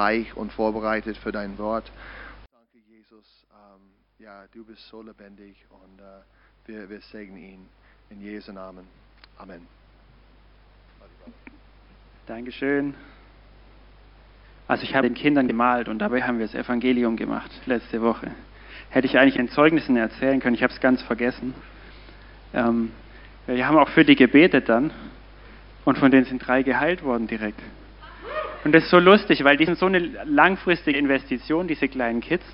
weich und vorbereitet für dein Wort. Danke, Jesus. Ähm, ja, du bist so lebendig und äh, wir, wir segnen ihn in Jesu Namen. Amen. Dankeschön. Also ich habe den Kindern gemalt und dabei haben wir das Evangelium gemacht, letzte Woche. Hätte ich eigentlich in Zeugnissen erzählen können, ich habe es ganz vergessen. Ähm, wir haben auch für die gebetet dann und von denen sind drei geheilt worden direkt. Und das ist so lustig, weil die sind so eine langfristige Investition, diese kleinen Kids,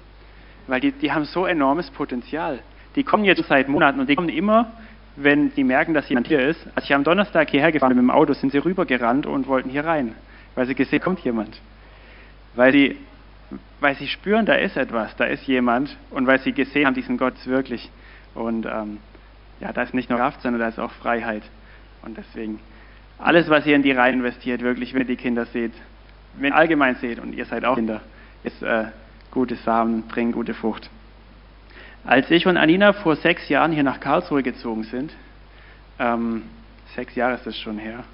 weil die, die haben so enormes Potenzial. Die kommen jetzt seit Monaten und die kommen immer, wenn die merken, dass jemand hier ist. Als ich am Donnerstag hierher gefahren bin mit dem Auto, sind sie rübergerannt und wollten hier rein, weil sie gesehen, kommt jemand. Weil sie, weil sie spüren, da ist etwas, da ist jemand und weil sie gesehen haben, diesen Gott wirklich. Und ähm, ja, da ist nicht nur Kraft, sondern da ist auch Freiheit. Und deswegen, alles, was ihr in die Reihe investiert, wirklich, wenn ihr die Kinder seht, wenn ihr allgemein seht und ihr seid auch Kinder, ist äh, gute Samen, bringen gute Frucht. Als ich und Anina vor sechs Jahren hier nach Karlsruhe gezogen sind, ähm, sechs Jahre ist es schon her,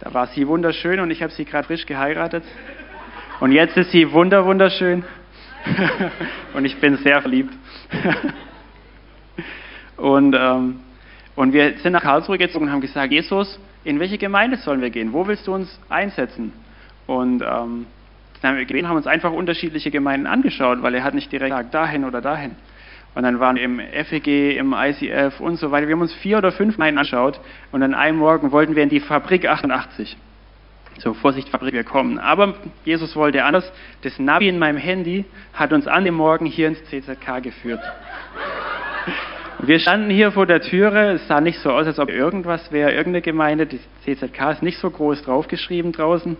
da war sie wunderschön und ich habe sie gerade frisch geheiratet. Und jetzt ist sie wunder wunderschön und ich bin sehr verliebt. und, ähm, und wir sind nach Karlsruhe gezogen und haben gesagt, Jesus, in welche Gemeinde sollen wir gehen? Wo willst du uns einsetzen? Und ähm, dann haben wir gesehen, haben uns einfach unterschiedliche Gemeinden angeschaut, weil er hat nicht direkt gesagt, dahin oder dahin. Und dann waren wir im FEG, im ICF und so weiter. Wir haben uns vier oder fünf Gemeinden angeschaut und an einem Morgen wollten wir in die Fabrik 88. So, Vorsicht, Fabrik, wir kommen. Aber Jesus wollte anders. Das Navi in meinem Handy hat uns an dem Morgen hier ins CZK geführt. Wir standen hier vor der Türe, es sah nicht so aus, als ob irgendwas wäre, irgendeine Gemeinde, die CZK ist nicht so groß draufgeschrieben draußen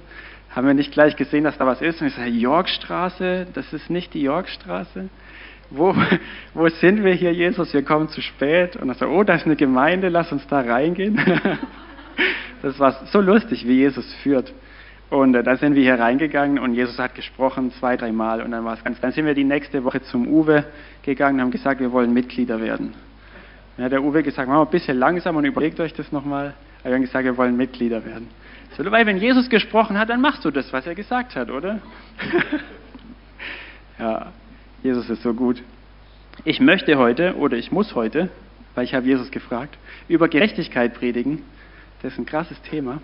haben wir nicht gleich gesehen, dass da was ist. Und ich sage, Yorkstraße, das ist nicht die Yorkstraße. Wo, wo sind wir hier, Jesus? Wir kommen zu spät. Und er sagt, oh, da ist eine Gemeinde, lass uns da reingehen. Das war so lustig, wie Jesus führt. Und äh, da sind wir hier reingegangen und Jesus hat gesprochen zwei, dreimal und dann war es ganz. Dann sind wir die nächste Woche zum Uwe gegangen und haben gesagt, wir wollen Mitglieder werden. Dann hat der Uwe gesagt, machen wir ein bisschen langsam und überlegt euch das nochmal. Aber wir haben gesagt, wir wollen Mitglieder werden. So, weil wenn Jesus gesprochen hat, dann machst du das, was er gesagt hat, oder? ja, Jesus ist so gut. Ich möchte heute, oder ich muss heute, weil ich habe Jesus gefragt, über Gerechtigkeit predigen. Das ist ein krasses Thema.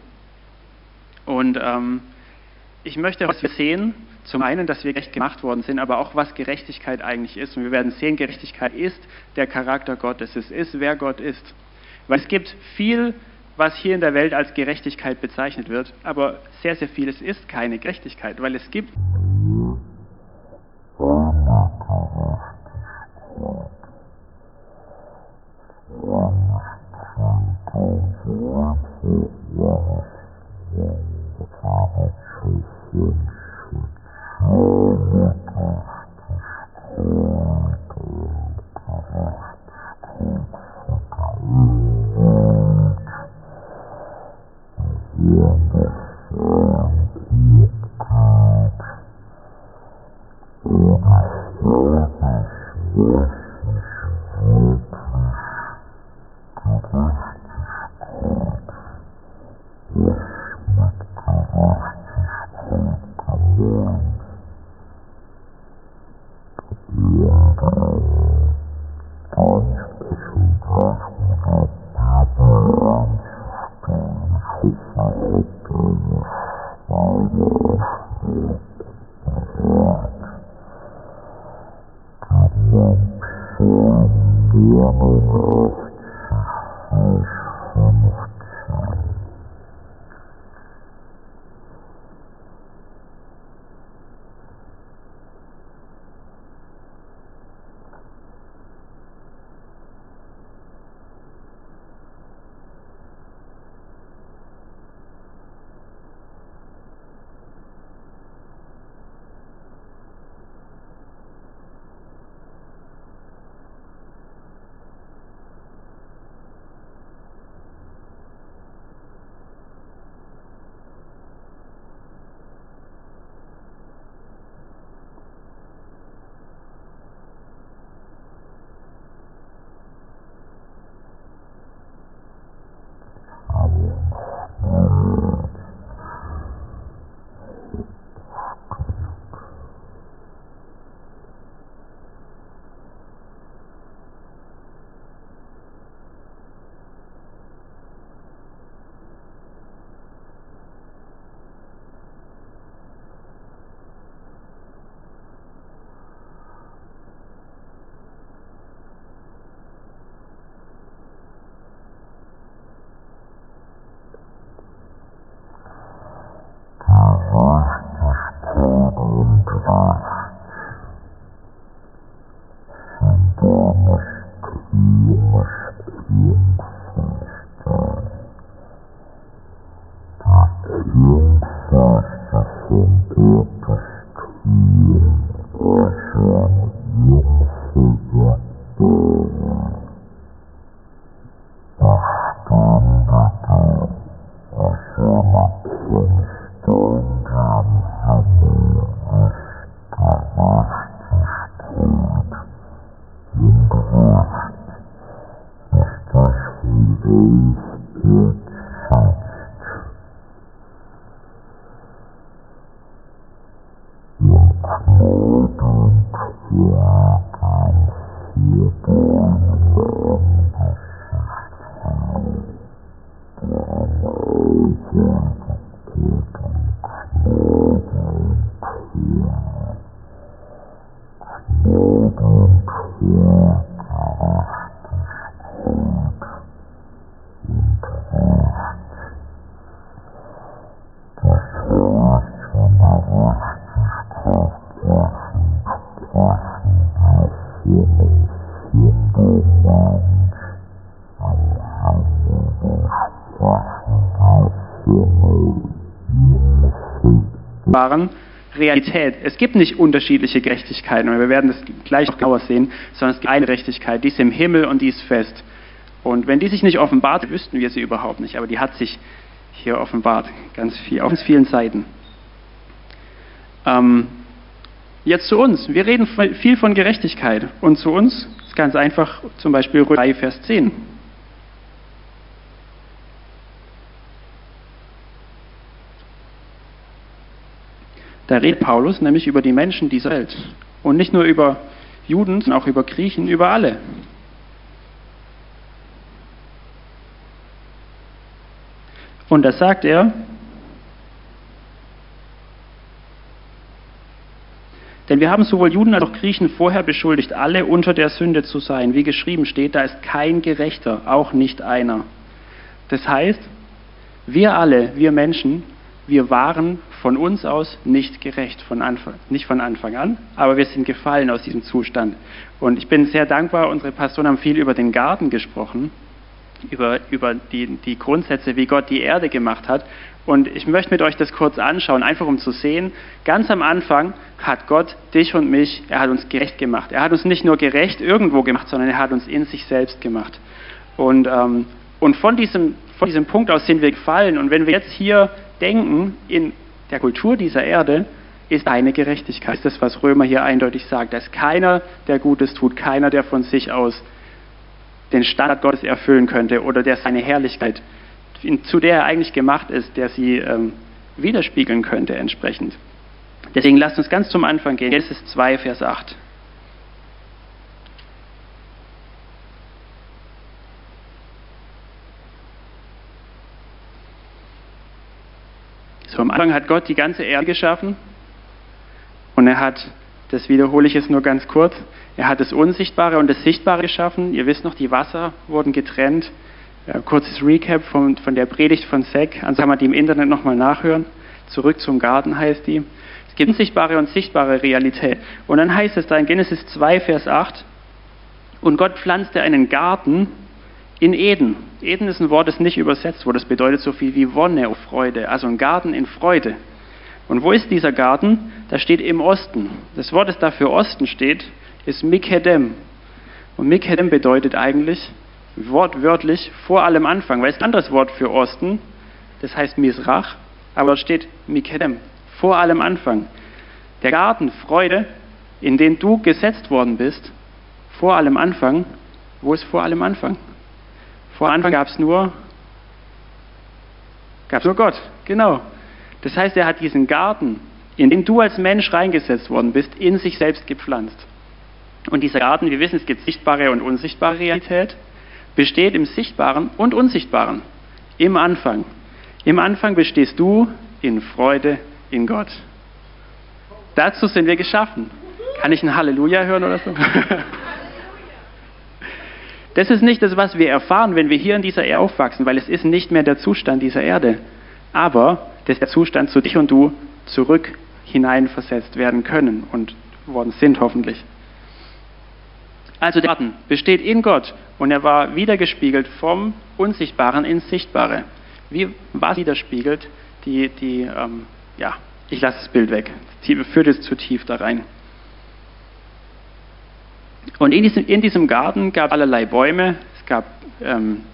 Und ähm, ich möchte heute sehen, zum einen, dass wir gerecht gemacht worden sind, aber auch, was Gerechtigkeit eigentlich ist. Und wir werden sehen, Gerechtigkeit ist der Charakter Gottes. Es ist, wer Gott ist. Weil es gibt viel was hier in der Welt als Gerechtigkeit bezeichnet wird. Aber sehr, sehr vieles ist keine Gerechtigkeit, weil es gibt. Oh, yeah. Yeah. yeah waren Realität. Es gibt nicht unterschiedliche Gerechtigkeiten, und wir werden das gleich genauer sehen, sondern es gibt eine Gerechtigkeit, die ist im Himmel und die ist fest. Und wenn die sich nicht offenbart, wüssten wir sie überhaupt nicht, aber die hat sich hier offenbart, ganz viel, auf ganz vielen Seiten. Ähm, jetzt zu uns. Wir reden viel von Gerechtigkeit. Und zu uns ist ganz einfach zum Beispiel Römer 3, Vers 10. Da redet Paulus nämlich über die Menschen dieser Welt. Und nicht nur über Juden, sondern auch über Griechen, über alle. Und da sagt er, denn wir haben sowohl Juden als auch Griechen vorher beschuldigt, alle unter der Sünde zu sein. Wie geschrieben steht, da ist kein Gerechter, auch nicht einer. Das heißt, wir alle, wir Menschen, wir waren von uns aus nicht gerecht, von Anfang, nicht von Anfang an, aber wir sind gefallen aus diesem Zustand. Und ich bin sehr dankbar, unsere Pastoren haben viel über den Garten gesprochen, über, über die, die Grundsätze, wie Gott die Erde gemacht hat. Und ich möchte mit euch das kurz anschauen, einfach um zu sehen, ganz am Anfang hat Gott dich und mich, er hat uns gerecht gemacht. Er hat uns nicht nur gerecht irgendwo gemacht, sondern er hat uns in sich selbst gemacht. Und, ähm, und von, diesem, von diesem Punkt aus sind wir gefallen. Und wenn wir jetzt hier denken, in der Kultur dieser Erde ist eine Gerechtigkeit. Das ist das, was Römer hier eindeutig sagt. Da ist keiner, der Gutes tut, keiner, der von sich aus den Standard Gottes erfüllen könnte oder der seine Herrlichkeit, zu der er eigentlich gemacht ist, der sie ähm, widerspiegeln könnte entsprechend. Deswegen lasst uns ganz zum Anfang gehen. Genesis 2, Vers 8. So am Anfang hat Gott die ganze Erde geschaffen und er hat, das wiederhole ich jetzt nur ganz kurz, er hat das Unsichtbare und das Sichtbare geschaffen. Ihr wisst noch, die Wasser wurden getrennt. Ja, kurzes Recap von, von der Predigt von Seck. Also kann man die im Internet nochmal nachhören. Zurück zum Garten heißt die. Es gibt unsichtbare und sichtbare Realität. Und dann heißt es da in Genesis 2, Vers 8, und Gott pflanzte einen Garten in Eden. Eden ist ein Wort, das nicht übersetzt wurde. Das bedeutet so viel wie Wonne und Freude. Also ein Garten in Freude. Und wo ist dieser Garten? Da steht im Osten. Das Wort, das da für Osten steht, ist Mikedem. Und Mikedem bedeutet eigentlich wortwörtlich vor allem Anfang, weil es ein anderes Wort für Osten, das heißt Misrach, aber da steht Mikedem, vor allem Anfang. Der Garten Freude, in den du gesetzt worden bist, vor allem Anfang, wo ist vor allem Anfang? Vor Anfang gab es nur, gab's nur Gott, genau. Das heißt, er hat diesen Garten, in den du als Mensch reingesetzt worden bist, in sich selbst gepflanzt. Und dieser Garten, wir wissen, es gibt sichtbare und unsichtbare Realität, besteht im Sichtbaren und Unsichtbaren, im Anfang. Im Anfang bestehst du in Freude in Gott. Dazu sind wir geschaffen. Kann ich ein Halleluja hören oder so? Das ist nicht das, was wir erfahren, wenn wir hier in dieser Erde aufwachsen, weil es ist nicht mehr der Zustand dieser Erde. Aber das der Zustand, zu dich und du zurück hineinversetzt werden können und worden sind hoffentlich. Also der Garten besteht in Gott und er war wiedergespiegelt vom Unsichtbaren ins Sichtbare. Wie war es widerspiegelt? Die, die, ähm, ja, ich lasse das Bild weg. Führt es zu tief da rein. Und in diesem, in diesem Garten gab es allerlei Bäume. Es gab ähm,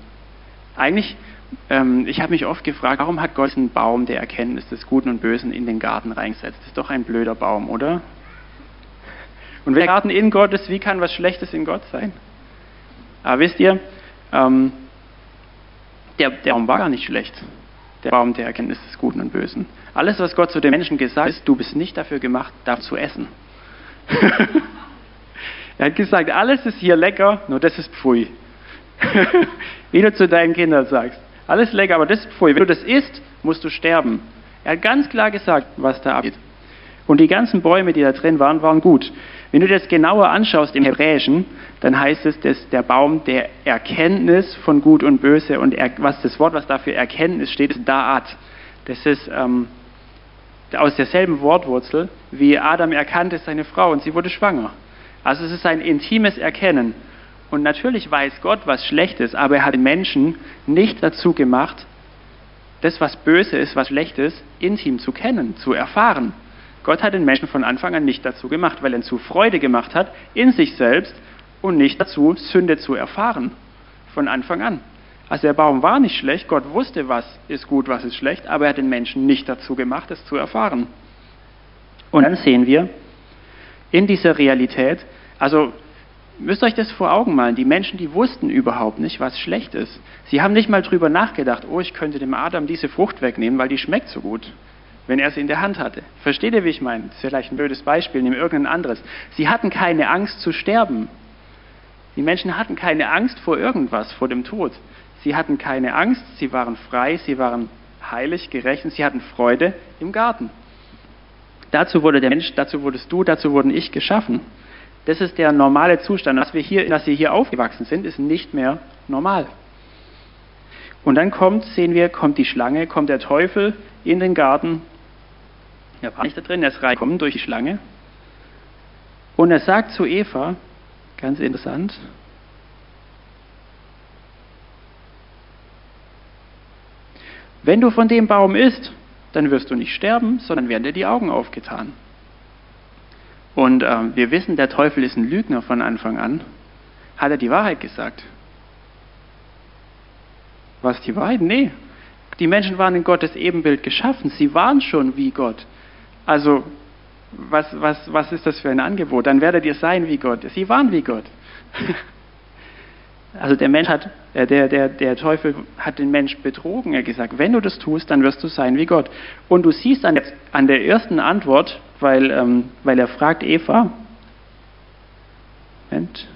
eigentlich, ähm, ich habe mich oft gefragt, warum hat Gott diesen Baum der Erkenntnis des Guten und Bösen in den Garten reingesetzt? Das ist doch ein blöder Baum, oder? Und wenn der Garten in Gott ist, wie kann was Schlechtes in Gott sein? Aber wisst ihr, ähm, der, der Baum war gar nicht schlecht. Der Baum der Erkenntnis des Guten und Bösen. Alles, was Gott zu den Menschen gesagt hat, ist, du bist nicht dafür gemacht, da zu essen. er hat gesagt, alles ist hier lecker, nur das ist Pfui. Wie du zu deinen Kindern sagst. Alles lecker, aber das ist Pfui. Wenn du das isst, musst du sterben. Er hat ganz klar gesagt, was da abgeht. Und die ganzen Bäume, die da drin waren, waren gut. Wenn du das genauer anschaust im Hebräischen, dann heißt es, dass der Baum der Erkenntnis von Gut und Böse und er, was das Wort, was dafür Erkenntnis steht, ist Da'at. Das ist ähm, aus derselben Wortwurzel, wie Adam erkannte seine Frau und sie wurde schwanger. Also es ist ein intimes Erkennen. Und natürlich weiß Gott, was schlecht ist, aber er hat den Menschen nicht dazu gemacht, das, was böse ist, was schlecht ist, intim zu kennen, zu erfahren. Gott hat den Menschen von Anfang an nicht dazu gemacht, weil er ihn zu Freude gemacht hat, in sich selbst und nicht dazu, Sünde zu erfahren. Von Anfang an. Also der Baum war nicht schlecht, Gott wusste, was ist gut, was ist schlecht, aber er hat den Menschen nicht dazu gemacht, es zu erfahren. Und dann sehen wir in dieser Realität, also müsst euch das vor Augen malen, die Menschen, die wussten überhaupt nicht, was schlecht ist. Sie haben nicht mal drüber nachgedacht, oh, ich könnte dem Adam diese Frucht wegnehmen, weil die schmeckt so gut wenn er sie in der Hand hatte. Versteht ihr, wie ich meine? Das ist vielleicht ein blödes Beispiel, nehmen irgendein anderes. Sie hatten keine Angst zu sterben. Die Menschen hatten keine Angst vor irgendwas, vor dem Tod. Sie hatten keine Angst, sie waren frei, sie waren heilig, gerecht und sie hatten Freude im Garten. Dazu wurde der Mensch, dazu wurdest du, dazu wurden ich geschaffen. Das ist der normale Zustand. Was wir hier, dass wir hier aufgewachsen sind, ist nicht mehr normal. Und dann kommt, sehen wir, kommt die Schlange, kommt der Teufel in den Garten er war nicht da drin, er ist reingekommen durch die Schlange. Und er sagt zu Eva, ganz interessant, wenn du von dem Baum isst, dann wirst du nicht sterben, sondern werden dir die Augen aufgetan. Und äh, wir wissen, der Teufel ist ein Lügner von Anfang an. Hat er die Wahrheit gesagt? Was die Wahrheit? Nee. Die Menschen waren in Gottes Ebenbild geschaffen. Sie waren schon wie Gott. Also, was, was, was ist das für ein Angebot? Dann werdet ihr sein wie Gott. Sie waren wie Gott. Also der Mensch hat, äh, der, der, der Teufel hat den Mensch betrogen. Er hat gesagt, wenn du das tust, dann wirst du sein wie Gott. Und du siehst an der, an der ersten Antwort, weil, ähm, weil er fragt Eva, Moment,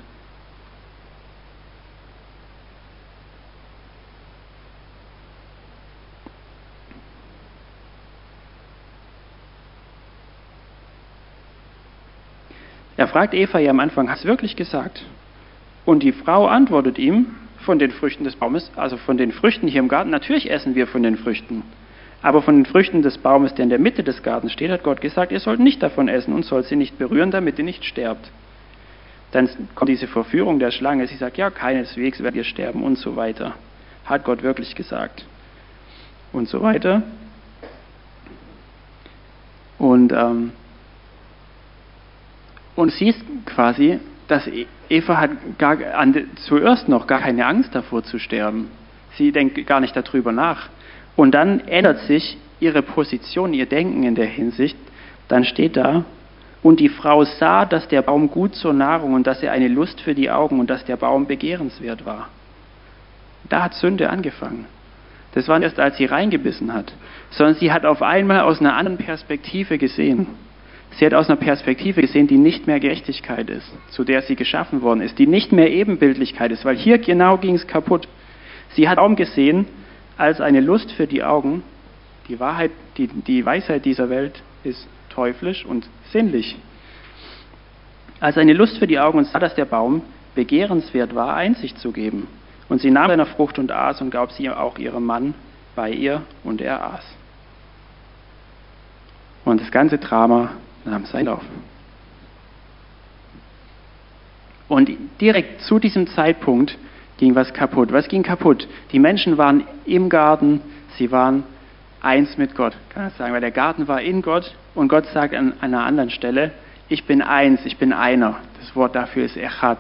Er fragt Eva ja am Anfang, hast du wirklich gesagt? Und die Frau antwortet ihm, von den Früchten des Baumes, also von den Früchten hier im Garten, natürlich essen wir von den Früchten. Aber von den Früchten des Baumes, der in der Mitte des Gartens steht, hat Gott gesagt, ihr sollt nicht davon essen und sollt sie nicht berühren, damit ihr nicht sterbt. Dann kommt diese Verführung der Schlange. Sie sagt, ja, keineswegs werdet ihr sterben und so weiter. Hat Gott wirklich gesagt. Und so weiter. Und ähm, und siehst quasi, dass e- Eva hat gar, an, zuerst noch gar keine Angst davor zu sterben. Sie denkt gar nicht darüber nach. Und dann ändert sich ihre Position, ihr Denken in der Hinsicht. Dann steht da, und die Frau sah, dass der Baum gut zur Nahrung und dass er eine Lust für die Augen und dass der Baum begehrenswert war. Da hat Sünde angefangen. Das war nicht erst, als sie reingebissen hat, sondern sie hat auf einmal aus einer anderen Perspektive gesehen. Sie hat aus einer Perspektive gesehen, die nicht mehr Gerechtigkeit ist, zu der sie geschaffen worden ist, die nicht mehr Ebenbildlichkeit ist, weil hier genau ging es kaputt. Sie hat Raum gesehen als eine Lust für die Augen. Die Wahrheit, die, die Weisheit dieser Welt ist teuflisch und sinnlich. Als eine Lust für die Augen und sah, dass der Baum begehrenswert war, Einsicht zu geben. Und sie nahm seiner Frucht und aß und gab sie auch ihrem Mann bei ihr und er aß. Und das ganze Drama nahm seinen Lauf. Und direkt zu diesem Zeitpunkt ging was kaputt. Was ging kaputt? Die Menschen waren im Garten, sie waren eins mit Gott, kann man sagen, weil der Garten war in Gott und Gott sagt an einer anderen Stelle, ich bin eins, ich bin einer. Das Wort dafür ist Echad.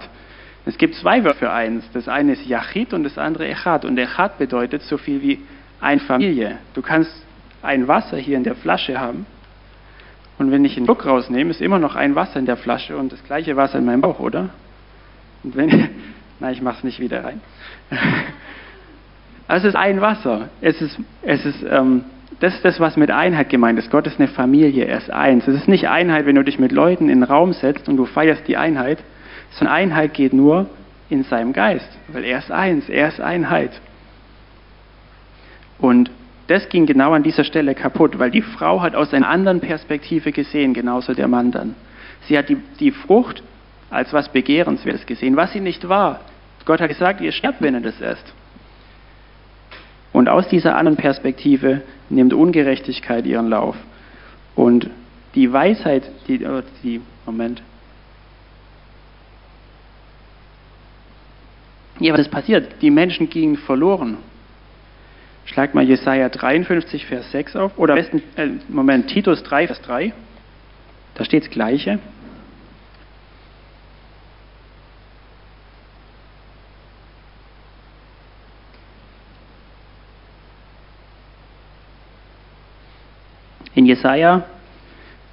Es gibt zwei Wörter für eins. Das eine ist Yachid und das andere Echad. Und Echad bedeutet so viel wie ein Familie. Du kannst ein Wasser hier in der Flasche haben und wenn ich einen Schluck rausnehme, ist immer noch ein Wasser in der Flasche und das gleiche Wasser in meinem Bauch, oder? Und wenn, na, ich mache es nicht wieder rein. Also es ist ein Wasser. Es ist, es ist, ähm, das ist das, was mit Einheit gemeint ist. Gott ist eine Familie, er ist eins. Es ist nicht Einheit, wenn du dich mit Leuten in den Raum setzt und du feierst die Einheit, sondern Einheit geht nur in seinem Geist, weil er ist eins, er ist Einheit. Und das ging genau an dieser Stelle kaputt, weil die Frau hat aus einer anderen Perspektive gesehen, genauso der Mann dann. Sie hat die, die Frucht als was Begehrenswertes gesehen, was sie nicht war. Gott hat gesagt, ihr sterbt, wenn ihr das esst. Und aus dieser anderen Perspektive nimmt Ungerechtigkeit ihren Lauf. Und die Weisheit, die, oh, die Moment. Ja, was ist passiert? Die Menschen gingen verloren. Schlag mal Jesaja 53, Vers 6 auf. Oder am besten, äh, Moment, Titus 3, Vers 3. Da steht das Gleiche. In Jesaja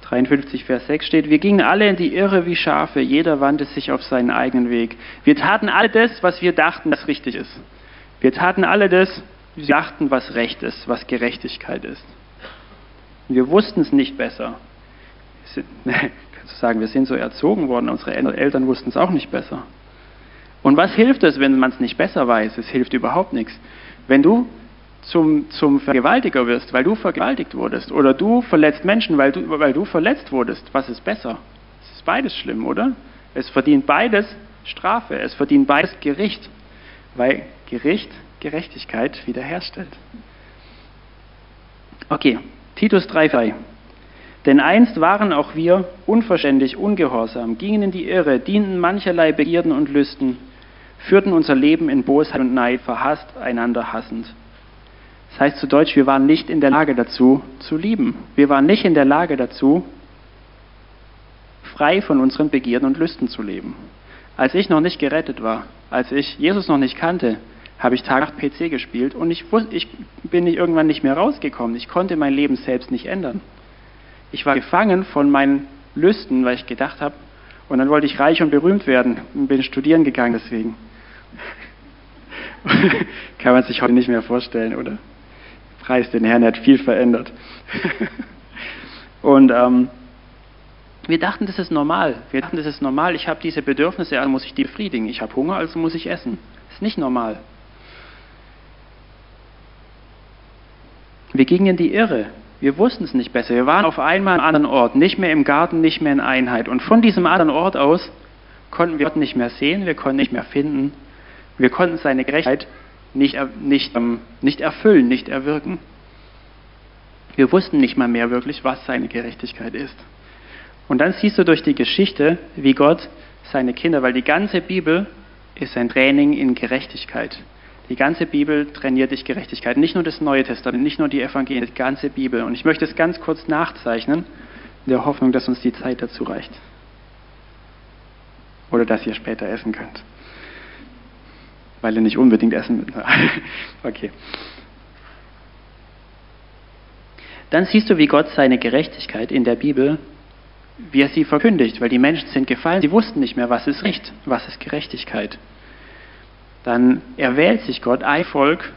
53, Vers 6 steht: Wir gingen alle in die Irre wie Schafe, jeder wandte sich auf seinen eigenen Weg. Wir taten all das, was wir dachten, das richtig ist. Wir taten alle das, Sie dachten, was Recht ist, was Gerechtigkeit ist. Wir wussten es nicht besser. Sind, kannst du sagen, wir sind so erzogen worden, unsere Eltern wussten es auch nicht besser. Und was hilft es, wenn man es nicht besser weiß? Es hilft überhaupt nichts. Wenn du zum, zum Vergewaltiger wirst, weil du vergewaltigt wurdest, oder du verletzt Menschen, weil du, weil du verletzt wurdest, was ist besser? Es ist beides schlimm, oder? Es verdient beides Strafe, es verdient beides Gericht, weil Gericht Gerechtigkeit wiederherstellt. Okay, Titus 3,3. Denn einst waren auch wir unverständig, ungehorsam, gingen in die Irre, dienten mancherlei Begierden und Lüsten, führten unser Leben in Bosheit und Neid, verhasst, einander hassend. Das heißt zu Deutsch, wir waren nicht in der Lage dazu, zu lieben. Wir waren nicht in der Lage dazu, frei von unseren Begierden und Lüsten zu leben. Als ich noch nicht gerettet war, als ich Jesus noch nicht kannte, habe ich Tag nach PC gespielt und ich, wusste, ich bin irgendwann nicht mehr rausgekommen. Ich konnte mein Leben selbst nicht ändern. Ich war gefangen von meinen Lüsten, weil ich gedacht habe, und dann wollte ich reich und berühmt werden und bin studieren gegangen deswegen. Kann man sich heute nicht mehr vorstellen, oder? Preis den Herrn, er hat viel verändert. und ähm, wir dachten, das ist normal. Wir dachten, das ist normal. Ich habe diese Bedürfnisse, also muss ich die befriedigen. Ich habe Hunger, also muss ich essen. Das ist nicht normal. Wir gingen in die Irre. Wir wussten es nicht besser. Wir waren auf einmal an einem anderen Ort, nicht mehr im Garten, nicht mehr in Einheit. Und von diesem anderen Ort aus konnten wir Gott nicht mehr sehen, wir konnten nicht mehr finden. Wir konnten seine Gerechtigkeit nicht, nicht, ähm, nicht erfüllen, nicht erwirken. Wir wussten nicht mal mehr wirklich, was seine Gerechtigkeit ist. Und dann siehst du durch die Geschichte, wie Gott seine Kinder, weil die ganze Bibel ist ein Training in Gerechtigkeit. Die ganze Bibel trainiert dich Gerechtigkeit. Nicht nur das Neue Testament, nicht nur die Evangelien, die ganze Bibel. Und ich möchte es ganz kurz nachzeichnen, in der Hoffnung, dass uns die Zeit dazu reicht. Oder dass ihr später essen könnt. Weil ihr nicht unbedingt essen müsst. okay. Dann siehst du, wie Gott seine Gerechtigkeit in der Bibel, wie er sie verkündigt, weil die Menschen sind gefallen, sie wussten nicht mehr, was ist Recht, was ist Gerechtigkeit dann erwählt sich Gott ein Volk,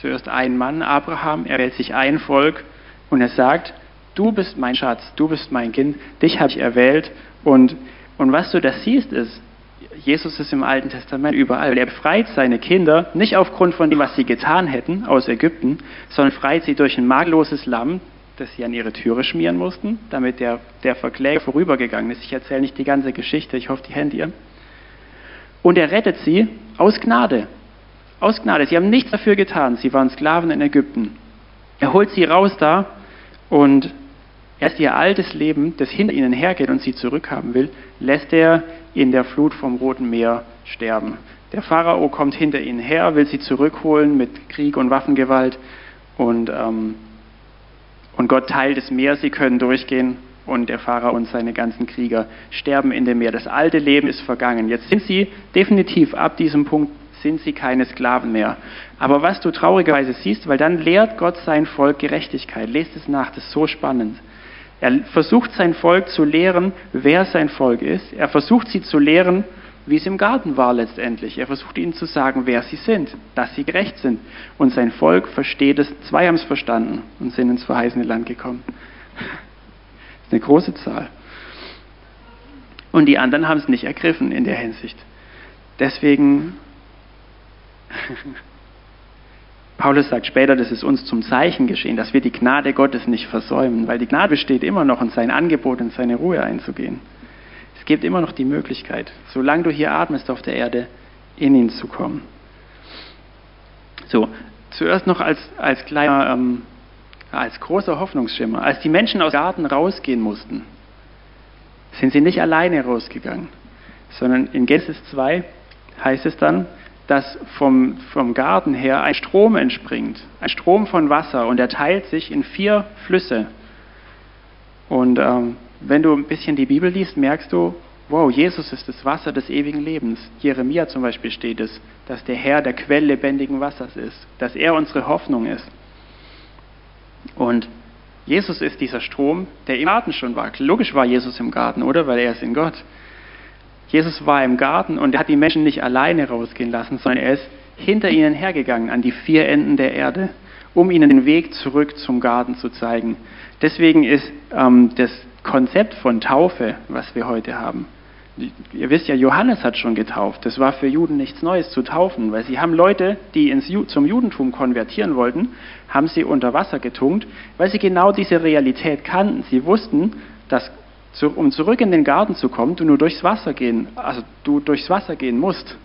zuerst ein Mann, Abraham, er wählt sich ein Volk und er sagt, du bist mein Schatz, du bist mein Kind, dich habe ich erwählt und, und was du da siehst ist, Jesus ist im Alten Testament überall. Er befreit seine Kinder nicht aufgrund von dem, was sie getan hätten aus Ägypten, sondern befreit sie durch ein magelloses Lamm, das sie an ihre Türe schmieren mussten, damit der, der Verkläger vorübergegangen ist. Ich erzähle nicht die ganze Geschichte, ich hoffe, die kennt ihr. Und er rettet sie aus Gnade. Aus Gnade. Sie haben nichts dafür getan. Sie waren Sklaven in Ägypten. Er holt sie raus da und erst ihr altes Leben, das hinter ihnen hergeht und sie zurückhaben will, lässt er in der Flut vom Roten Meer sterben. Der Pharao kommt hinter ihnen her, will sie zurückholen mit Krieg und Waffengewalt und ähm, Und Gott teilt das Meer, sie können durchgehen und der Pharao und seine ganzen Krieger sterben in dem Meer. Das alte Leben ist vergangen. Jetzt sind sie definitiv ab diesem Punkt sind sie keine Sklaven mehr. Aber was du traurigerweise siehst, weil dann lehrt Gott sein Volk Gerechtigkeit. Lest es nach, das ist so spannend. Er versucht sein Volk zu lehren, wer sein Volk ist. Er versucht sie zu lehren, wie es im Garten war letztendlich. Er versucht ihnen zu sagen, wer sie sind, dass sie gerecht sind. Und sein Volk versteht es, zwei haben es verstanden und sind ins verheißene Land gekommen. Eine große Zahl. Und die anderen haben es nicht ergriffen in der Hinsicht. Deswegen Paulus sagt später, das ist uns zum Zeichen geschehen, dass wir die Gnade Gottes nicht versäumen, weil die Gnade besteht immer noch in sein Angebot und seine Ruhe einzugehen. Es gibt immer noch die Möglichkeit, solange du hier atmest auf der Erde, in ihn zu kommen. So, zuerst noch als, als kleiner, ähm, als großer Hoffnungsschimmer. Als die Menschen aus dem Garten rausgehen mussten, sind sie nicht alleine rausgegangen, sondern in Genesis 2 heißt es dann, dass vom, vom Garten her ein Strom entspringt, ein Strom von Wasser und er teilt sich in vier Flüsse. Und ähm, wenn du ein bisschen die Bibel liest, merkst du, wow, Jesus ist das Wasser des ewigen Lebens. Jeremia zum Beispiel steht es, dass der Herr der Quell lebendigen Wassers ist, dass er unsere Hoffnung ist. Und Jesus ist dieser Strom, der im Garten schon war. Logisch war Jesus im Garten, oder? Weil er ist in Gott. Jesus war im Garten und er hat die Menschen nicht alleine rausgehen lassen, sondern er ist hinter ihnen hergegangen an die vier Enden der Erde, um ihnen den Weg zurück zum Garten zu zeigen. Deswegen ist ähm, das Konzept von Taufe, was wir heute haben, ihr wisst ja, Johannes hat schon getauft. Das war für Juden nichts Neues zu taufen, weil sie haben Leute, die ins, zum Judentum konvertieren wollten, haben sie unter Wasser getunkt, weil sie genau diese Realität kannten. Sie wussten, dass um zurück in den Garten zu kommen, du nur durchs Wasser gehen, also du durchs Wasser gehen musst.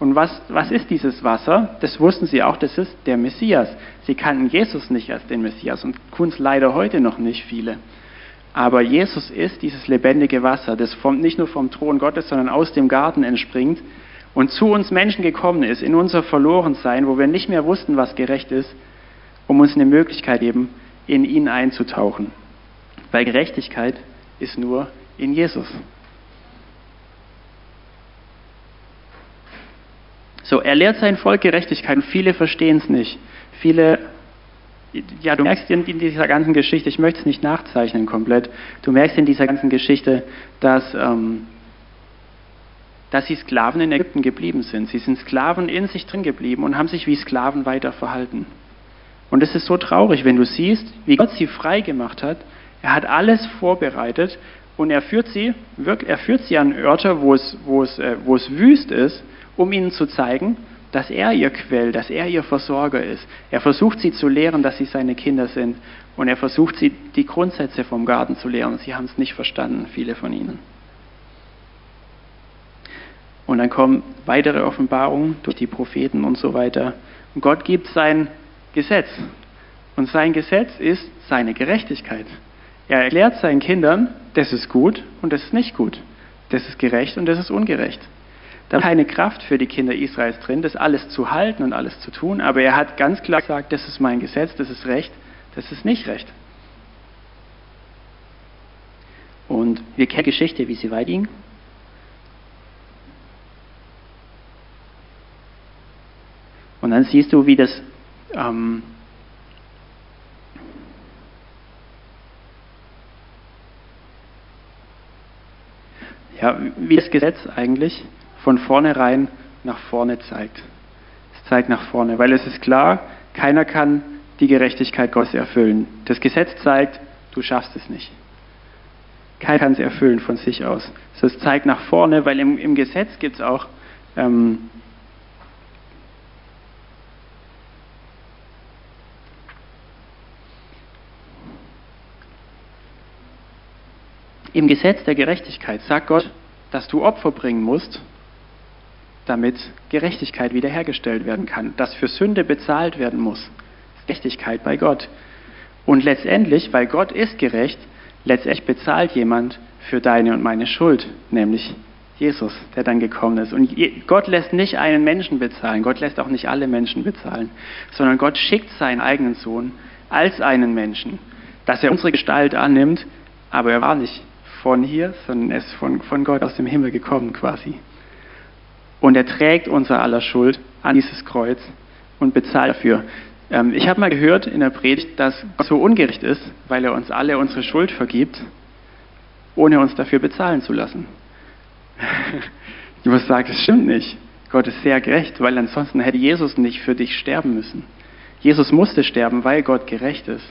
Und was, was ist dieses Wasser? Das wussten sie auch, das ist der Messias. Sie kannten Jesus nicht als den Messias und es leider heute noch nicht viele. Aber Jesus ist dieses lebendige Wasser, das nicht nur vom Thron Gottes, sondern aus dem Garten entspringt und zu uns Menschen gekommen ist, in unser Verlorensein, wo wir nicht mehr wussten, was gerecht ist, um uns eine Möglichkeit geben, in ihn einzutauchen. Weil Gerechtigkeit ist nur in Jesus. So, er lehrt sein Volk Gerechtigkeit und viele verstehen es nicht. Viele, ja, du merkst in, dieser ganzen Geschichte, ich möchte es nicht nachzeichnen komplett, du merkst in dieser ganzen Geschichte, dass, ähm, dass sie Sklaven in Ägypten geblieben sind. Sie sind Sklaven in sich drin geblieben und haben sich wie Sklaven weiter verhalten. Und es ist so traurig, wenn du siehst, wie Gott sie frei gemacht hat er hat alles vorbereitet und er führt sie, er führt sie an Orte, wo es, wo, es, äh, wo es wüst ist, um ihnen zu zeigen, dass er ihr Quell, dass er ihr Versorger ist. Er versucht sie zu lehren, dass sie seine Kinder sind. Und er versucht sie, die Grundsätze vom Garten zu lehren. Sie haben es nicht verstanden, viele von ihnen. Und dann kommen weitere Offenbarungen durch die Propheten und so weiter. Und Gott gibt sein Gesetz. Und sein Gesetz ist seine Gerechtigkeit. Er erklärt seinen Kindern, das ist gut und das ist nicht gut. Das ist gerecht und das ist ungerecht. Da ist keine Kraft für die Kinder Israels drin, das alles zu halten und alles zu tun, aber er hat ganz klar gesagt, das ist mein Gesetz, das ist Recht, das ist nicht Recht. Und wir kennen die Geschichte, wie sie weiterging. Und dann siehst du, wie das ähm, ja, wie das Gesetz eigentlich von vornherein nach vorne zeigt. Es zeigt nach vorne, weil es ist klar, keiner kann die Gerechtigkeit Gottes erfüllen. Das Gesetz zeigt, du schaffst es nicht. Keiner kann es erfüllen von sich aus. So, es zeigt nach vorne, weil im, im Gesetz gibt es auch ähm, Im Gesetz der Gerechtigkeit sagt Gott, dass du Opfer bringen musst, damit Gerechtigkeit wiederhergestellt werden kann, dass für Sünde bezahlt werden muss. Gerechtigkeit bei Gott. Und letztendlich, weil Gott ist gerecht, letztendlich bezahlt jemand für deine und meine Schuld, nämlich Jesus, der dann gekommen ist. Und Gott lässt nicht einen Menschen bezahlen, Gott lässt auch nicht alle Menschen bezahlen, sondern Gott schickt seinen eigenen Sohn als einen Menschen, dass er unsere Gestalt annimmt, aber er war nicht von hier, sondern er ist von, von Gott aus dem Himmel gekommen quasi. Und er trägt unser aller Schuld an dieses Kreuz und bezahlt dafür. Ähm, ich habe mal gehört in der Predigt, dass Gott so ungerecht ist, weil er uns alle unsere Schuld vergibt, ohne uns dafür bezahlen zu lassen. ich muss sagen, das stimmt nicht. Gott ist sehr gerecht, weil ansonsten hätte Jesus nicht für dich sterben müssen. Jesus musste sterben, weil Gott gerecht ist.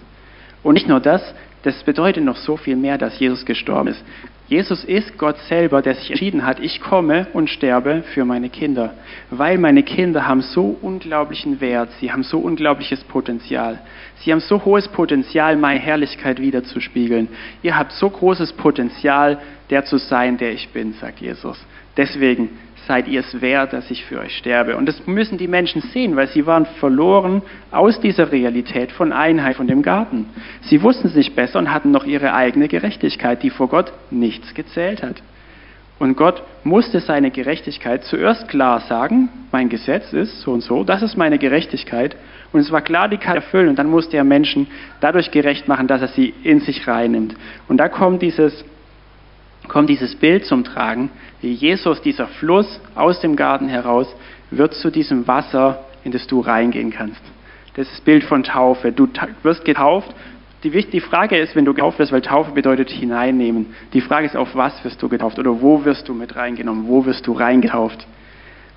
Und nicht nur das, das bedeutet noch so viel mehr, dass Jesus gestorben ist. Jesus ist Gott selber, der sich entschieden hat, ich komme und sterbe für meine Kinder, weil meine Kinder haben so unglaublichen Wert, sie haben so unglaubliches Potenzial. Sie haben so hohes Potenzial, meine Herrlichkeit wiederzuspiegeln. Ihr habt so großes Potenzial, der zu sein, der ich bin, sagt Jesus. Deswegen seid ihr es wert, dass ich für euch sterbe. Und das müssen die Menschen sehen, weil sie waren verloren aus dieser Realität von Einheit, von dem Garten. Sie wussten es nicht besser und hatten noch ihre eigene Gerechtigkeit, die vor Gott nichts gezählt hat. Und Gott musste seine Gerechtigkeit zuerst klar sagen, mein Gesetz ist so und so, das ist meine Gerechtigkeit. Und es war klar, die kann er erfüllen. Und dann musste er Menschen dadurch gerecht machen, dass er sie in sich reinnimmt. Und da kommt dieses kommt dieses Bild zum Tragen, wie Jesus, dieser Fluss aus dem Garten heraus, wird zu diesem Wasser, in das du reingehen kannst. Das ist das Bild von Taufe. Du wirst getauft. Die, die Frage ist, wenn du getauft wirst, weil Taufe bedeutet hineinnehmen. Die Frage ist, auf was wirst du getauft oder wo wirst du mit reingenommen? Wo wirst du reingetauft?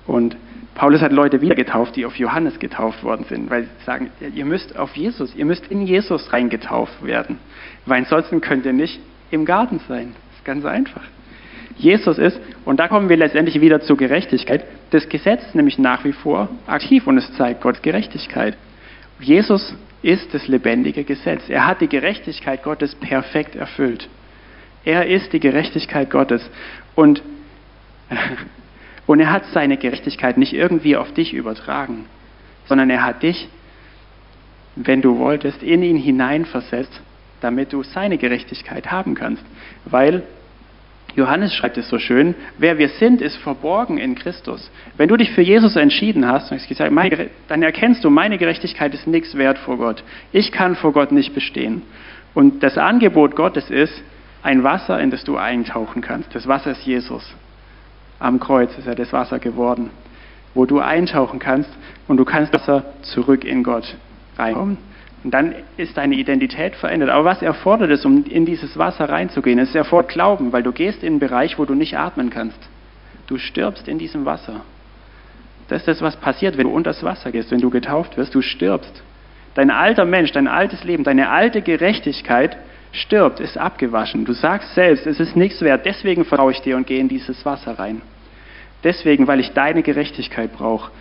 Und Paulus hat Leute wieder getauft, die auf Johannes getauft worden sind, weil sie sagen, ihr müsst auf Jesus, ihr müsst in Jesus reingetauft werden, weil ansonsten könnt ihr nicht im Garten sein ist ganz einfach. Jesus ist, und da kommen wir letztendlich wieder zur Gerechtigkeit, das Gesetz nämlich nach wie vor aktiv und es zeigt Gottes Gerechtigkeit. Jesus ist das lebendige Gesetz. Er hat die Gerechtigkeit Gottes perfekt erfüllt. Er ist die Gerechtigkeit Gottes. Und, und er hat seine Gerechtigkeit nicht irgendwie auf dich übertragen, sondern er hat dich, wenn du wolltest, in ihn hineinversetzt damit du seine Gerechtigkeit haben kannst. Weil Johannes schreibt es so schön, wer wir sind, ist verborgen in Christus. Wenn du dich für Jesus entschieden hast, dann erkennst du, meine Gerechtigkeit ist nichts wert vor Gott. Ich kann vor Gott nicht bestehen. Und das Angebot Gottes ist ein Wasser, in das du eintauchen kannst. Das Wasser ist Jesus. Am Kreuz ist er das Wasser geworden, wo du eintauchen kannst und du kannst Wasser zurück in Gott reinkommen. Und dann ist deine Identität verändert. Aber was erfordert es, um in dieses Wasser reinzugehen? Es erfordert Glauben, weil du gehst in einen Bereich, wo du nicht atmen kannst. Du stirbst in diesem Wasser. Das ist das, was passiert, wenn du unter das Wasser gehst, wenn du getauft wirst. Du stirbst. Dein alter Mensch, dein altes Leben, deine alte Gerechtigkeit stirbt, ist abgewaschen. Du sagst selbst, es ist nichts wert, deswegen vertraue ich dir und gehe in dieses Wasser rein. Deswegen, weil ich deine Gerechtigkeit brauche.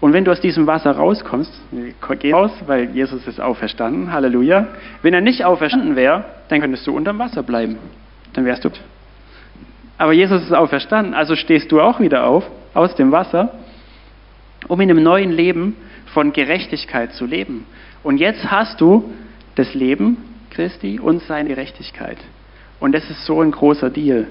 Und wenn du aus diesem Wasser rauskommst, geh raus, weil Jesus ist auferstanden, Halleluja. Wenn er nicht auferstanden wäre, dann könntest du unterm Wasser bleiben. Dann wärst du. Aber Jesus ist auferstanden, also stehst du auch wieder auf aus dem Wasser, um in einem neuen Leben von Gerechtigkeit zu leben. Und jetzt hast du das Leben Christi und seine Gerechtigkeit. Und das ist so ein großer Deal.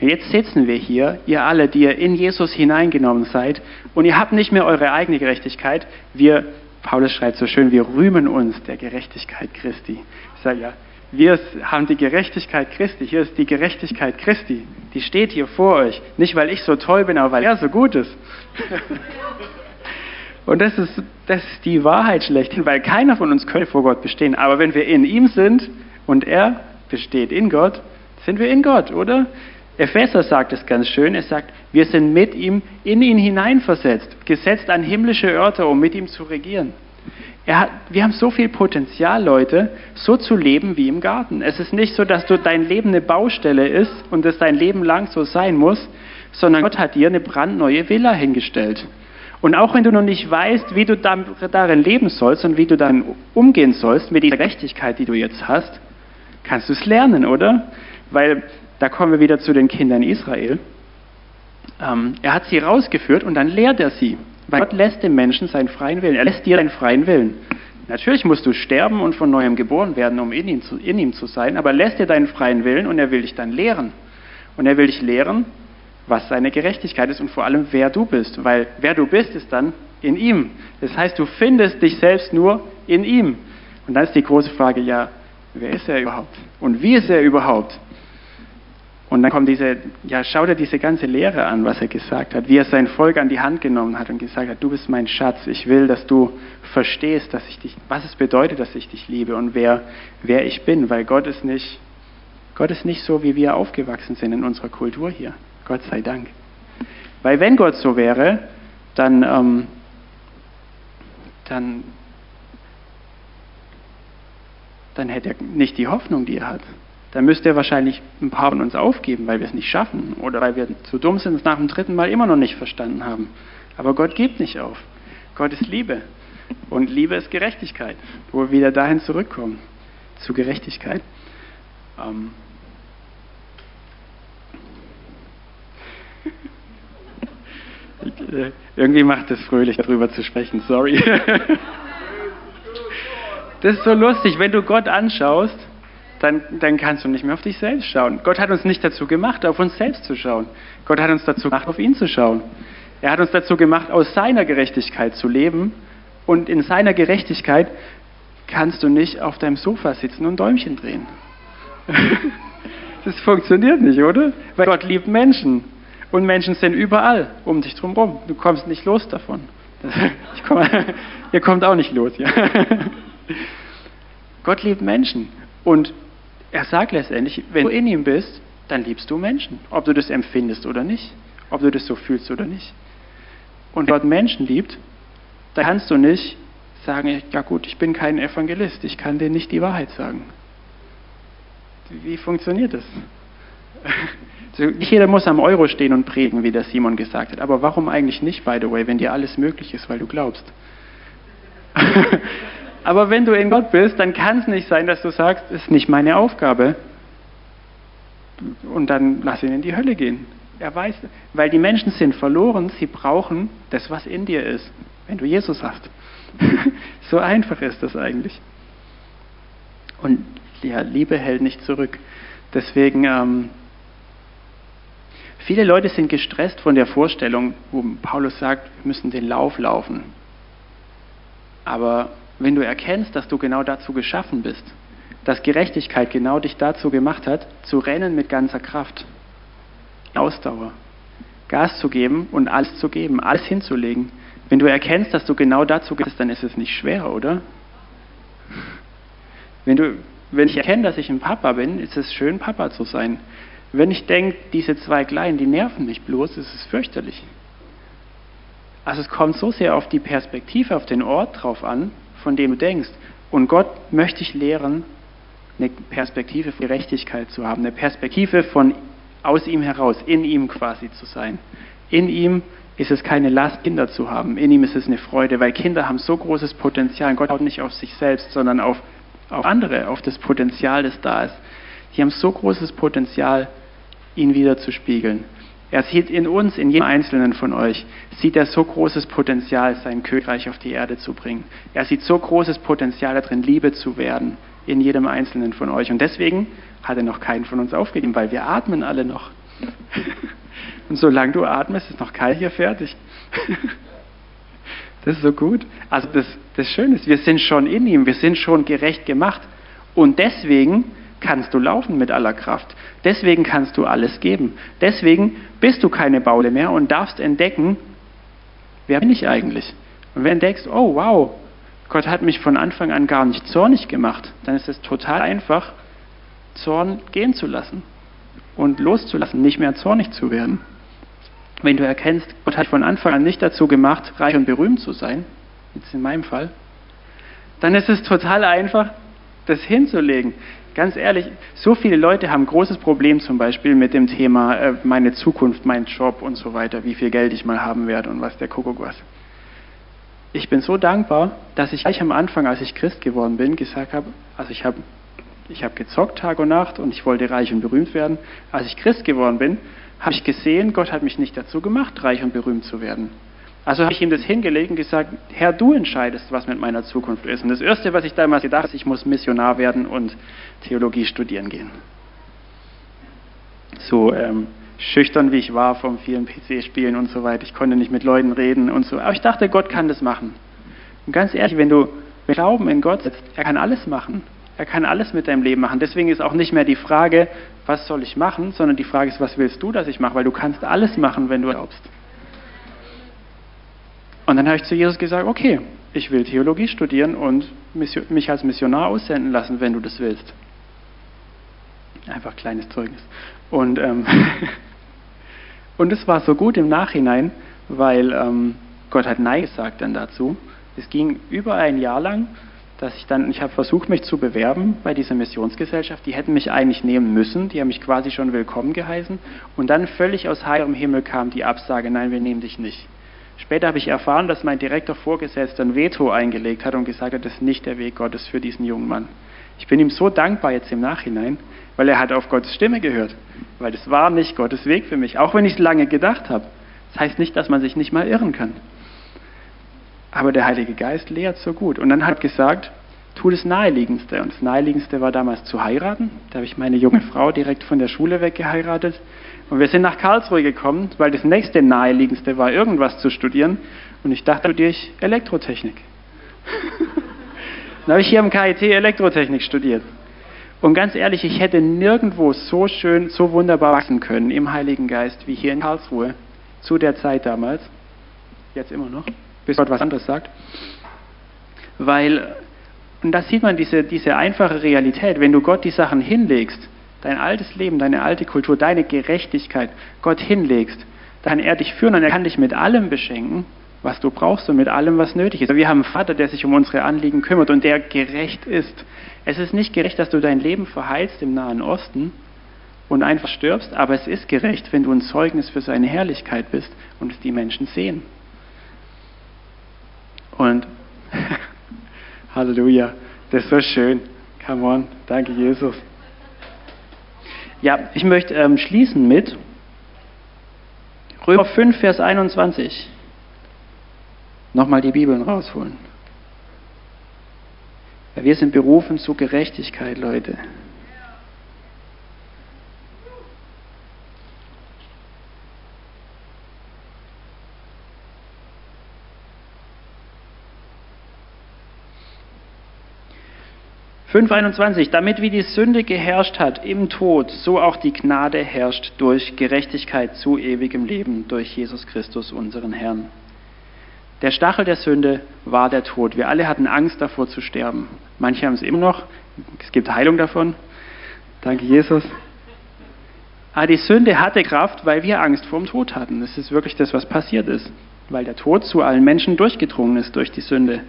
Jetzt sitzen wir hier, ihr alle, die ihr in Jesus hineingenommen seid, und ihr habt nicht mehr eure eigene Gerechtigkeit. Wir, Paulus schreibt so schön, wir rühmen uns der Gerechtigkeit Christi. Ich sage ja, wir haben die Gerechtigkeit Christi. Hier ist die Gerechtigkeit Christi. Die steht hier vor euch. Nicht, weil ich so toll bin, aber weil er so gut ist. Und das ist, das ist die Wahrheit schlechthin, weil keiner von uns könnte vor Gott bestehen. Aber wenn wir in ihm sind und er besteht in Gott, sind wir in Gott, oder? Epheser sagt es ganz schön. Er sagt, wir sind mit ihm in ihn hineinversetzt, gesetzt an himmlische Örter, um mit ihm zu regieren. Hat, wir haben so viel Potenzial, Leute, so zu leben wie im Garten. Es ist nicht so, dass du dein Leben eine Baustelle ist und es dein Leben lang so sein muss, sondern Gott hat dir eine brandneue Villa hingestellt. Und auch wenn du noch nicht weißt, wie du darin leben sollst und wie du dann umgehen sollst mit dieser Gerechtigkeit, die du jetzt hast, kannst du es lernen, oder? Weil da kommen wir wieder zu den Kindern Israel. Ähm, er hat sie rausgeführt und dann lehrt er sie. Weil Gott lässt dem Menschen seinen freien Willen. Er lässt dir deinen freien Willen. Natürlich musst du sterben und von neuem geboren werden, um in ihm, zu, in ihm zu sein, aber er lässt dir deinen freien Willen und er will dich dann lehren. Und er will dich lehren, was seine Gerechtigkeit ist und vor allem, wer du bist. Weil wer du bist, ist dann in ihm. Das heißt, du findest dich selbst nur in ihm. Und dann ist die große Frage, ja, Wer ist er überhaupt? Und wie ist er überhaupt? Und dann kommt diese, ja, schau dir diese ganze Lehre an, was er gesagt hat, wie er sein Volk an die Hand genommen hat und gesagt hat, du bist mein Schatz, ich will, dass du verstehst, dass ich dich, was es bedeutet, dass ich dich liebe und wer, wer ich bin, weil Gott ist nicht, Gott ist nicht so, wie wir aufgewachsen sind in unserer Kultur hier. Gott sei Dank. Weil wenn Gott so wäre, dann, ähm, dann, dann hätte er nicht die Hoffnung, die er hat dann müsste wahrscheinlich ein paar von uns aufgeben, weil wir es nicht schaffen oder weil wir zu dumm sind es nach dem dritten Mal immer noch nicht verstanden haben. Aber Gott gibt nicht auf. Gott ist Liebe. Und Liebe ist Gerechtigkeit, wo wir wieder dahin zurückkommen, zu Gerechtigkeit. Ähm äh, Irgendwie macht es fröhlich, darüber zu sprechen, sorry. das ist so lustig, wenn du Gott anschaust, dann, dann kannst du nicht mehr auf dich selbst schauen. Gott hat uns nicht dazu gemacht, auf uns selbst zu schauen. Gott hat uns dazu gemacht, auf ihn zu schauen. Er hat uns dazu gemacht, aus seiner Gerechtigkeit zu leben. Und in seiner Gerechtigkeit kannst du nicht auf deinem Sofa sitzen und Däumchen drehen. das funktioniert nicht, oder? Weil Gott liebt Menschen. Und Menschen sind überall um dich drum herum. Du kommst nicht los davon. Komm, ihr kommt auch nicht los. Ja. Gott liebt Menschen. Und er sagt letztendlich, wenn du in ihm bist, dann liebst du Menschen, ob du das empfindest oder nicht, ob du das so fühlst oder nicht. Und Gott Menschen liebt, dann kannst du nicht sagen, ja gut, ich bin kein Evangelist, ich kann denen nicht die Wahrheit sagen. Wie funktioniert das? Nicht jeder muss am Euro stehen und predigen, wie der Simon gesagt hat. Aber warum eigentlich nicht, by the way, wenn dir alles möglich ist, weil du glaubst? Aber wenn du in Gott bist, dann kann es nicht sein, dass du sagst, es ist nicht meine Aufgabe. Und dann lass ihn in die Hölle gehen. Er weiß, weil die Menschen sind verloren, sie brauchen das, was in dir ist, wenn du Jesus hast. so einfach ist das eigentlich. Und ja, Liebe hält nicht zurück. Deswegen, ähm, viele Leute sind gestresst von der Vorstellung, wo Paulus sagt, wir müssen den Lauf laufen. Aber wenn du erkennst, dass du genau dazu geschaffen bist, dass Gerechtigkeit genau dich dazu gemacht hat, zu rennen mit ganzer Kraft, Ausdauer, Gas zu geben und alles zu geben, alles hinzulegen. Wenn du erkennst, dass du genau dazu bist, dann ist es nicht schwer, oder? Wenn, du, wenn ich erkenne, dass ich ein Papa bin, ist es schön, Papa zu sein. Wenn ich denke, diese zwei Kleinen, die nerven mich bloß, ist es fürchterlich. Also es kommt so sehr auf die Perspektive, auf den Ort drauf an, von dem du denkst. Und Gott möchte dich lehren, eine Perspektive von Gerechtigkeit zu haben, eine Perspektive von aus ihm heraus, in ihm quasi zu sein. In ihm ist es keine Last, Kinder zu haben. In ihm ist es eine Freude, weil Kinder haben so großes Potenzial. Gott schaut nicht auf sich selbst, sondern auf, auf andere, auf das Potenzial, das da ist. Die haben so großes Potenzial, ihn wieder zu spiegeln. Er sieht in uns, in jedem Einzelnen von euch, sieht er so großes Potenzial, sein Königreich auf die Erde zu bringen. Er sieht so großes Potenzial darin, Liebe zu werden in jedem Einzelnen von euch. Und deswegen hat er noch keinen von uns aufgegeben, weil wir atmen alle noch. Und solange du atmest, ist noch keiner hier fertig. Das ist so gut. Also das, das Schöne ist, wir sind schon in ihm, wir sind schon gerecht gemacht. Und deswegen kannst du laufen mit aller Kraft. Deswegen kannst du alles geben. Deswegen bist du keine Baule mehr und darfst entdecken, wer bin ich eigentlich? Und wenn du entdeckst, oh wow, Gott hat mich von Anfang an gar nicht zornig gemacht, dann ist es total einfach, Zorn gehen zu lassen und loszulassen, nicht mehr zornig zu werden. Wenn du erkennst, Gott hat von Anfang an nicht dazu gemacht, reich und berühmt zu sein, jetzt in meinem Fall, dann ist es total einfach, das hinzulegen. Ganz ehrlich, so viele Leute haben großes Problem zum Beispiel mit dem Thema äh, meine Zukunft, mein Job und so weiter, wie viel Geld ich mal haben werde und was der Kuckuck was. Ich bin so dankbar, dass ich gleich am Anfang, als ich Christ geworden bin, gesagt habe, also ich habe ich hab gezockt Tag und Nacht und ich wollte reich und berühmt werden. Als ich Christ geworden bin, habe ich gesehen, Gott hat mich nicht dazu gemacht, reich und berühmt zu werden. Also habe ich ihm das hingelegt und gesagt, Herr, du entscheidest, was mit meiner Zukunft ist. Und das Erste, was ich damals gedacht habe, ich muss Missionar werden und Theologie studieren gehen. So ähm, schüchtern wie ich war vom vielen PC-Spielen und so weiter. Ich konnte nicht mit Leuten reden und so. Aber ich dachte, Gott kann das machen. Und ganz ehrlich, wenn du Glauben in Gott setzt, er kann alles machen. Er kann alles mit deinem Leben machen. Deswegen ist auch nicht mehr die Frage, was soll ich machen, sondern die Frage ist, was willst du, dass ich mache? Weil du kannst alles machen, wenn du glaubst. Und dann habe ich zu Jesus gesagt, okay, ich will Theologie studieren und mich als Missionar aussenden lassen, wenn du das willst. Einfach kleines Zeugnis. Und, ähm, und es war so gut im Nachhinein, weil ähm, Gott hat Nein gesagt dann dazu. Es ging über ein Jahr lang, dass ich dann, ich habe versucht, mich zu bewerben bei dieser Missionsgesellschaft. Die hätten mich eigentlich nehmen müssen, die haben mich quasi schon willkommen geheißen. Und dann völlig aus heiterem Himmel kam die Absage, nein, wir nehmen dich nicht. Später habe ich erfahren, dass mein direkter Vorgesetzter ein Veto eingelegt hat und gesagt hat, das ist nicht der Weg Gottes für diesen jungen Mann. Ich bin ihm so dankbar jetzt im Nachhinein, weil er hat auf Gottes Stimme gehört. Weil das war nicht Gottes Weg für mich, auch wenn ich es lange gedacht habe. Das heißt nicht, dass man sich nicht mal irren kann. Aber der Heilige Geist lehrt so gut. Und dann hat gesagt, tu das Naheliegendste. Und das Naheliegendste war damals zu heiraten. Da habe ich meine junge Frau direkt von der Schule weg geheiratet. Und wir sind nach Karlsruhe gekommen, weil das nächste Naheliegendste war, irgendwas zu studieren. Und ich dachte, studiere ich Elektrotechnik. dann habe ich hier am KIT Elektrotechnik studiert. Und ganz ehrlich, ich hätte nirgendwo so schön, so wunderbar wachsen können im Heiligen Geist wie hier in Karlsruhe zu der Zeit damals. Jetzt immer noch, bis Gott was anderes sagt. Weil, und da sieht man diese, diese einfache Realität, wenn du Gott die Sachen hinlegst, dein altes Leben, deine alte Kultur, deine Gerechtigkeit Gott hinlegst, dann er dich führen und er kann dich mit allem beschenken, was du brauchst und mit allem, was nötig ist. Wir haben einen Vater, der sich um unsere Anliegen kümmert und der gerecht ist. Es ist nicht gerecht, dass du dein Leben verheilst im Nahen Osten und einfach stirbst, aber es ist gerecht, wenn du ein Zeugnis für seine Herrlichkeit bist und es die Menschen sehen. Und Halleluja, das ist so schön. Come on, danke Jesus. Ja, ich möchte ähm, schließen mit Römer 5, Vers 21. Nochmal die Bibeln rausholen. Wir sind berufen zu Gerechtigkeit, Leute. Fünf damit wie die Sünde geherrscht hat im Tod, so auch die Gnade herrscht durch Gerechtigkeit zu ewigem Leben durch Jesus Christus, unseren Herrn. Der Stachel der Sünde war der Tod. Wir alle hatten Angst davor zu sterben. Manche haben es immer noch. Es gibt Heilung davon. Danke, Jesus. Aber die Sünde hatte Kraft, weil wir Angst vor dem Tod hatten. Das ist wirklich das, was passiert ist. Weil der Tod zu allen Menschen durchgedrungen ist durch die Sünde.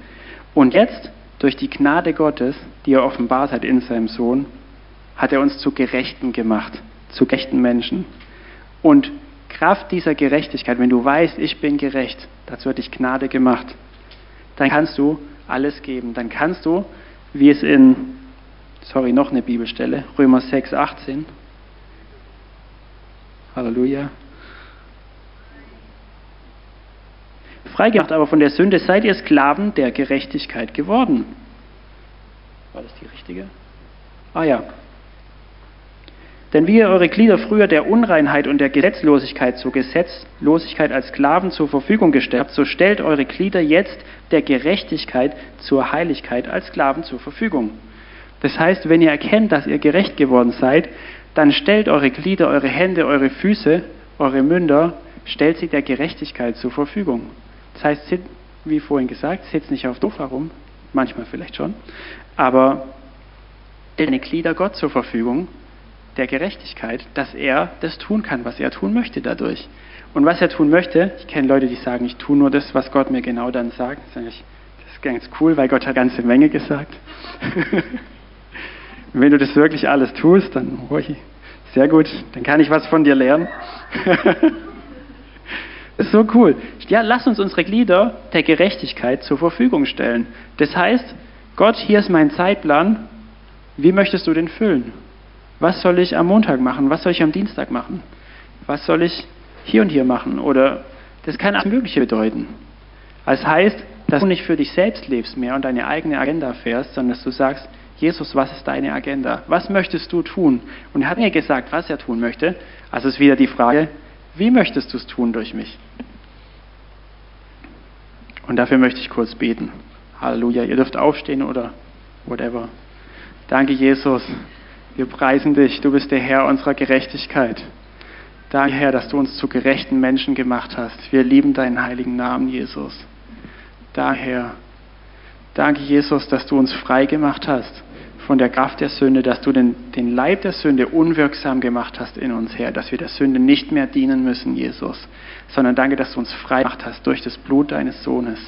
Und jetzt, durch die Gnade Gottes, die er offenbart hat in seinem Sohn, hat er uns zu Gerechten gemacht, zu gerechten Menschen. Und Kraft dieser Gerechtigkeit, wenn du weißt, ich bin gerecht, dazu hat dich Gnade gemacht, dann kannst du alles geben. Dann kannst du, wie es in, sorry, noch eine Bibelstelle, Römer 6, 18, Halleluja. Freigemacht aber von der Sünde seid ihr Sklaven der Gerechtigkeit geworden. War das die richtige? Ah ja, denn wie ihr eure Glieder früher der Unreinheit und der Gesetzlosigkeit zur Gesetzlosigkeit als Sklaven zur Verfügung gestellt habt, so stellt eure Glieder jetzt der Gerechtigkeit zur Heiligkeit als Sklaven zur Verfügung. Das heißt, wenn ihr erkennt, dass ihr gerecht geworden seid, dann stellt eure Glieder, eure Hände, eure Füße, eure Münder, stellt sie der Gerechtigkeit zur Verfügung. Das heißt, wie vorhin gesagt, sitzt nicht auf doof herum, manchmal vielleicht schon, aber deine Glieder Gott zur Verfügung der Gerechtigkeit, dass er das tun kann, was er tun möchte dadurch. Und was er tun möchte, ich kenne Leute, die sagen, ich tue nur das, was Gott mir genau dann sagt. Das ist ganz cool, weil Gott hat ganze Menge gesagt. wenn du das wirklich alles tust, dann, ui, sehr gut, dann kann ich was von dir lernen. ist so cool. Ja, lass uns unsere Glieder der Gerechtigkeit zur Verfügung stellen. Das heißt, Gott, hier ist mein Zeitplan, wie möchtest du den füllen? Was soll ich am Montag machen? Was soll ich am Dienstag machen? Was soll ich hier und hier machen? Oder das kann alles Mögliche bedeuten. Das heißt, dass du nicht für dich selbst lebst mehr und deine eigene Agenda fährst, sondern dass du sagst, Jesus, was ist deine Agenda? Was möchtest du tun? Und er hat mir gesagt, was er tun möchte. Also ist wieder die Frage, wie möchtest du es tun durch mich? Und dafür möchte ich kurz beten. Halleluja. Ihr dürft aufstehen oder whatever. Danke, Jesus. Wir preisen dich. Du bist der Herr unserer Gerechtigkeit. Danke, Herr, dass du uns zu gerechten Menschen gemacht hast. Wir lieben deinen heiligen Namen, Jesus. Danke, Herr. Danke, Jesus, dass du uns frei gemacht hast von der Kraft der Sünde, dass du den, den Leib der Sünde unwirksam gemacht hast in uns, Herr, dass wir der Sünde nicht mehr dienen müssen, Jesus, sondern danke, dass du uns frei gemacht hast durch das Blut deines Sohnes,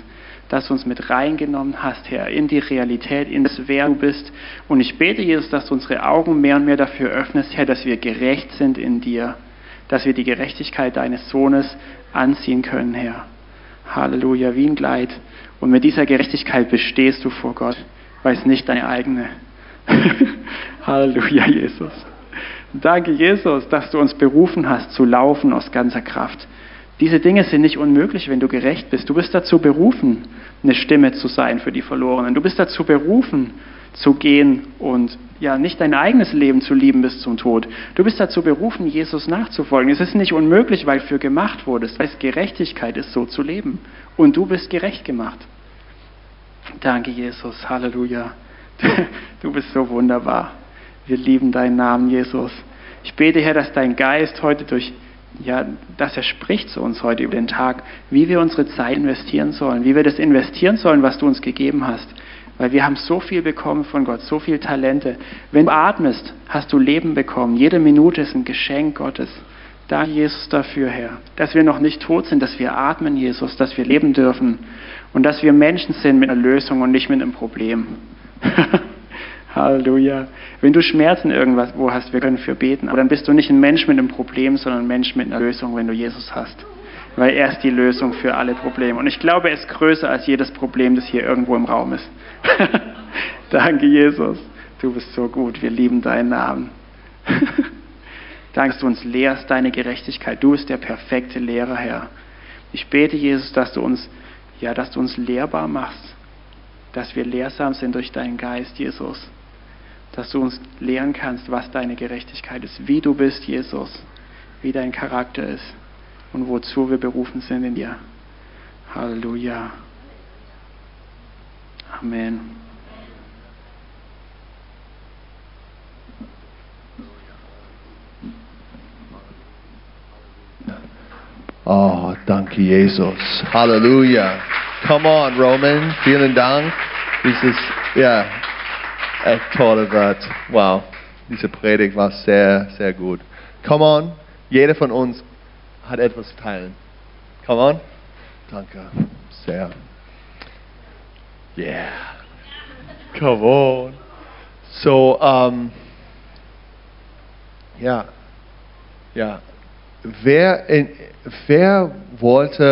dass du uns mit reingenommen hast, Herr, in die Realität, in das, wer du bist. Und ich bete, Jesus, dass du unsere Augen mehr und mehr dafür öffnest, Herr, dass wir gerecht sind in dir, dass wir die Gerechtigkeit deines Sohnes anziehen können, Herr. Halleluja, wie ein Kleid. Und mit dieser Gerechtigkeit bestehst du vor Gott, weil es nicht deine eigene. Halleluja, Jesus. Danke, Jesus, dass du uns berufen hast, zu laufen aus ganzer Kraft. Diese Dinge sind nicht unmöglich, wenn du gerecht bist. Du bist dazu berufen, eine Stimme zu sein für die Verlorenen. Du bist dazu berufen, zu gehen und ja nicht dein eigenes Leben zu lieben bis zum Tod. Du bist dazu berufen, Jesus nachzufolgen. Es ist nicht unmöglich, weil für gemacht wurdest. Weil es Gerechtigkeit ist, so zu leben. Und du bist gerecht gemacht. Danke, Jesus. Halleluja. Du bist so wunderbar. Wir lieben deinen Namen, Jesus. Ich bete, Herr, dass dein Geist heute durch, ja, dass er spricht zu uns heute über den Tag, wie wir unsere Zeit investieren sollen, wie wir das investieren sollen, was du uns gegeben hast. Weil wir haben so viel bekommen von Gott, so viele Talente. Wenn du atmest, hast du Leben bekommen. Jede Minute ist ein Geschenk Gottes. Danke, Jesus, dafür, Herr, dass wir noch nicht tot sind, dass wir atmen, Jesus, dass wir leben dürfen und dass wir Menschen sind mit einer Lösung und nicht mit einem Problem. Halleluja. Wenn du Schmerzen irgendwas wo hast, wir können für beten. Aber dann bist du nicht ein Mensch mit einem Problem, sondern ein Mensch mit einer Lösung, wenn du Jesus hast. Weil er ist die Lösung für alle Probleme. Und ich glaube, er ist größer als jedes Problem, das hier irgendwo im Raum ist. Danke, Jesus. Du bist so gut. Wir lieben deinen Namen. Danke, dass du uns lehrst deine Gerechtigkeit. Du bist der perfekte Lehrer, Herr. Ich bete, Jesus, dass du uns, ja, dass du uns lehrbar machst dass wir lehrsam sind durch deinen Geist, Jesus. Dass du uns lehren kannst, was deine Gerechtigkeit ist, wie du bist, Jesus, wie dein Charakter ist und wozu wir berufen sind in dir. Halleluja. Amen. Oh, danke Jesus. Halleluja. Come on, Roman. Vielen Dank. Dieses, ja, echt tolle Wort. Wow. Diese Predigt war sehr, sehr gut. Come on. Jeder von uns hat etwas zu teilen. Come on. Danke. Sehr. Yeah. Come on. So, um, ja. Ja. Wer, in, wer wollte